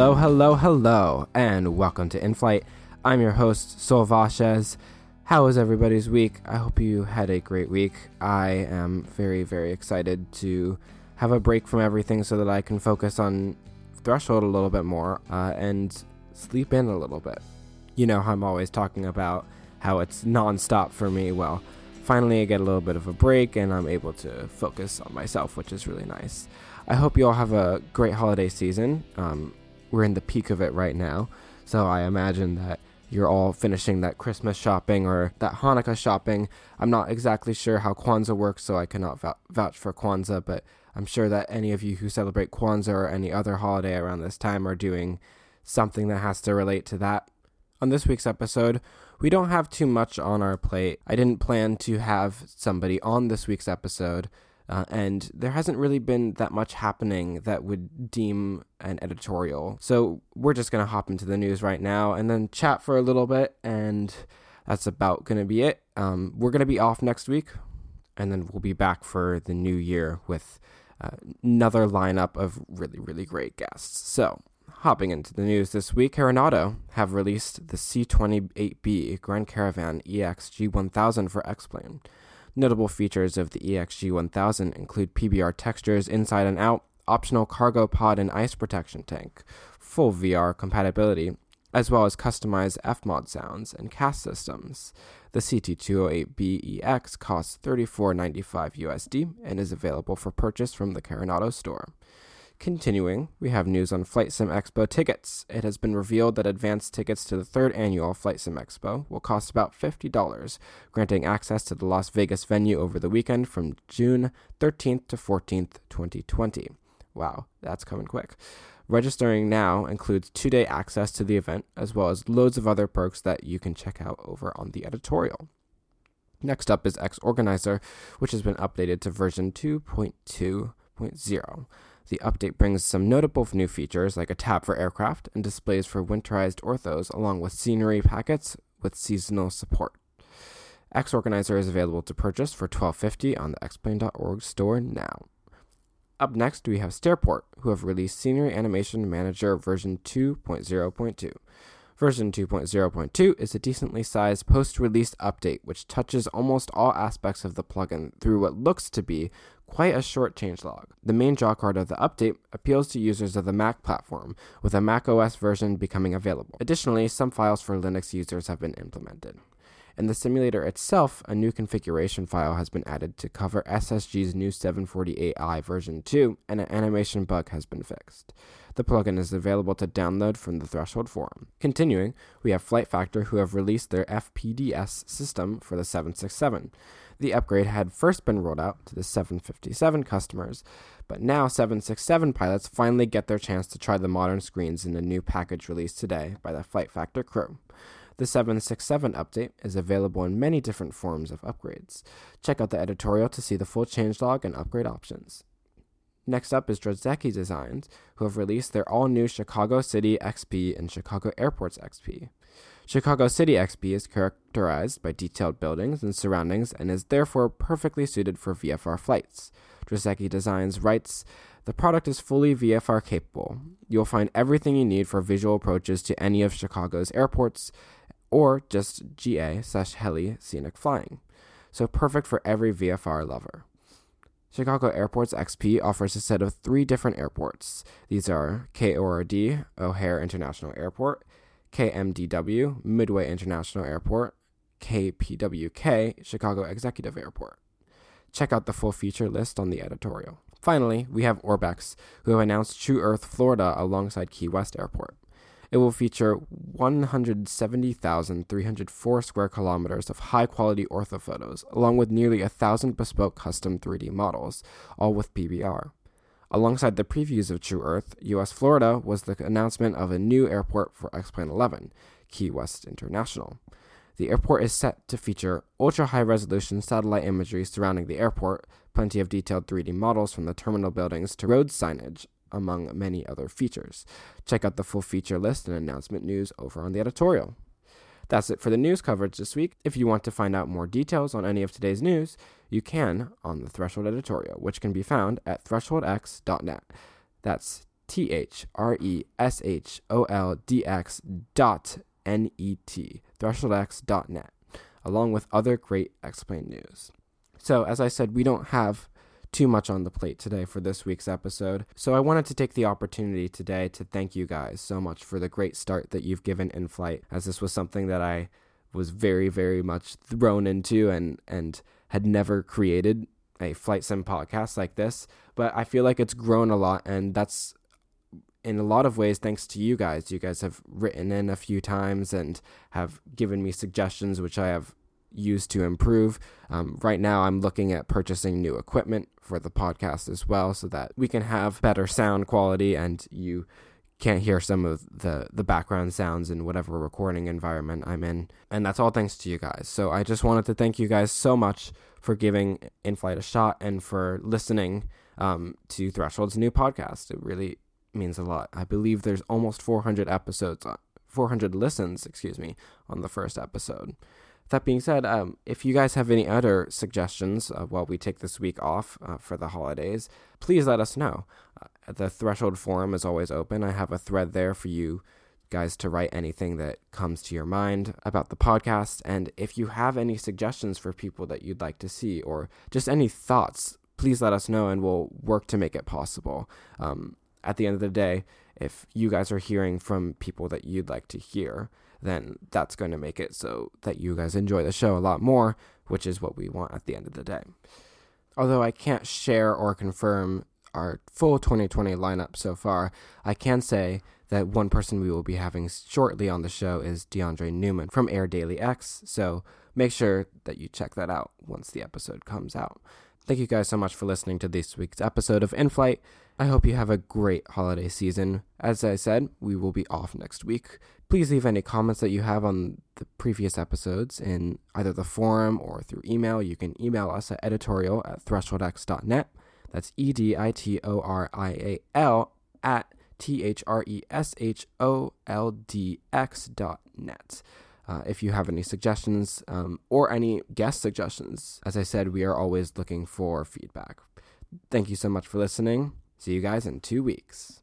Hello, hello, hello, and welcome to In Flight. I'm your host, Sol Vasquez. How was everybody's week? I hope you had a great week. I am very, very excited to have a break from everything so that I can focus on Threshold a little bit more uh, and sleep in a little bit. You know I'm always talking about how it's nonstop for me. Well, finally, I get a little bit of a break and I'm able to focus on myself, which is really nice. I hope you all have a great holiday season. Um, we're in the peak of it right now, so I imagine that you're all finishing that Christmas shopping or that Hanukkah shopping. I'm not exactly sure how Kwanzaa works, so I cannot vouch for Kwanzaa, but I'm sure that any of you who celebrate Kwanzaa or any other holiday around this time are doing something that has to relate to that. On this week's episode, we don't have too much on our plate. I didn't plan to have somebody on this week's episode uh, and there hasn't really been that much happening that would deem an editorial. So we're just going to hop into the news right now and then chat for a little bit. And that's about going to be it. Um, we're going to be off next week. And then we'll be back for the new year with uh, another lineup of really, really great guests. So Hopping into the news this week, Carenado have released the C28B Grand Caravan EX G1000 for X-Plane. Notable features of the EXG1000 include PBR textures inside and out, optional cargo pod and ice protection tank, full VR compatibility, as well as customized FMOD sounds and cast systems. The CT208BEX costs $34.95 USD and is available for purchase from the Carenado store. Continuing, we have news on Flight Sim Expo tickets. It has been revealed that advance tickets to the third annual Flight Sim Expo will cost about $50, granting access to the Las Vegas venue over the weekend from June 13th to 14th, 2020. Wow, that's coming quick. Registering now includes two day access to the event, as well as loads of other perks that you can check out over on the editorial. Next up is X Organizer, which has been updated to version 2.2.0. The update brings some notable new features like a tab for aircraft and displays for winterized orthos, along with scenery packets with seasonal support. X Organizer is available to purchase for $12.50 on the xplane.org store now. Up next, we have Stairport, who have released Scenery Animation Manager version 2.0.2. Version 2.0.2 is a decently sized post release update which touches almost all aspects of the plugin through what looks to be quite a short changelog. The main drawcard of the update appeals to users of the Mac platform, with a Mac OS version becoming available. Additionally, some files for Linux users have been implemented. In the simulator itself, a new configuration file has been added to cover SSG's new 748i version 2, and an animation bug has been fixed. The plugin is available to download from the Threshold forum. Continuing, we have Flight Factor who have released their FPDS system for the 767. The upgrade had first been rolled out to the 757 customers, but now 767 pilots finally get their chance to try the modern screens in the new package released today by the Flight Factor crew. The 767 update is available in many different forms of upgrades. Check out the editorial to see the full changelog and upgrade options. Next up is Drzewiecki Designs, who have released their all new Chicago City XP and Chicago Airports XP. Chicago City XP is characterized by detailed buildings and surroundings and is therefore perfectly suited for VFR flights. Drzewiecki Designs writes, the product is fully VFR capable. You'll find everything you need for visual approaches to any of Chicago's airports, or just GA slash heli scenic flying. So perfect for every VFR lover. Chicago Airports XP offers a set of three different airports. These are KORD, O'Hare International Airport, KMDW, Midway International Airport, KPWK, Chicago Executive Airport. Check out the full feature list on the editorial. Finally, we have Orbx, who have announced True Earth Florida alongside Key West Airport. It will feature 170,304 square kilometers of high quality orthophotos, along with nearly a thousand bespoke custom 3D models, all with PBR. Alongside the previews of True Earth, US Florida was the announcement of a new airport for X Plane 11, Key West International. The airport is set to feature ultra high resolution satellite imagery surrounding the airport, plenty of detailed 3D models from the terminal buildings to road signage, among many other features. Check out the full feature list and announcement news over on the editorial. That's it for the news coverage this week. If you want to find out more details on any of today's news, you can on the Threshold editorial, which can be found at thresholdx.net. That's T H R E S H O L D X dot N E T, thresholdx.net, along with other great explained news. So, as I said, we don't have too much on the plate today for this week's episode. So I wanted to take the opportunity today to thank you guys so much for the great start that you've given in flight, as this was something that I was very, very much thrown into and and had never created a flight sim podcast like this. But I feel like it's grown a lot and that's in a lot of ways thanks to you guys. You guys have written in a few times and have given me suggestions which I have used to improve. Um, right now, I'm looking at purchasing new equipment for the podcast as well so that we can have better sound quality and you can't hear some of the the background sounds in whatever recording environment I'm in and that's all thanks to you guys. So I just wanted to thank you guys so much for giving In Flight a shot and for listening um, to Threshold's new podcast. It really means a lot. I believe there's almost 400 episodes, uh, 400 listens, excuse me, on the first episode. That being said, um, if you guys have any other suggestions uh, while we take this week off uh, for the holidays, please let us know. Uh, the Threshold Forum is always open. I have a thread there for you guys to write anything that comes to your mind about the podcast. And if you have any suggestions for people that you'd like to see or just any thoughts, please let us know and we'll work to make it possible. Um, at the end of the day, if you guys are hearing from people that you'd like to hear, then that's going to make it so that you guys enjoy the show a lot more, which is what we want at the end of the day. Although I can't share or confirm our full 2020 lineup so far, I can say that one person we will be having shortly on the show is DeAndre Newman from Air Daily X, so make sure that you check that out once the episode comes out. Thank you guys so much for listening to this week's episode of In Flight. I hope you have a great holiday season. As I said, we will be off next week. Please leave any comments that you have on the previous episodes in either the forum or through email. You can email us at editorial at thresholdx.net. That's E D I T O R I A L at T H R E S H O L D X dot net. Uh, if you have any suggestions um, or any guest suggestions, as I said, we are always looking for feedback. Thank you so much for listening. See you guys in two weeks.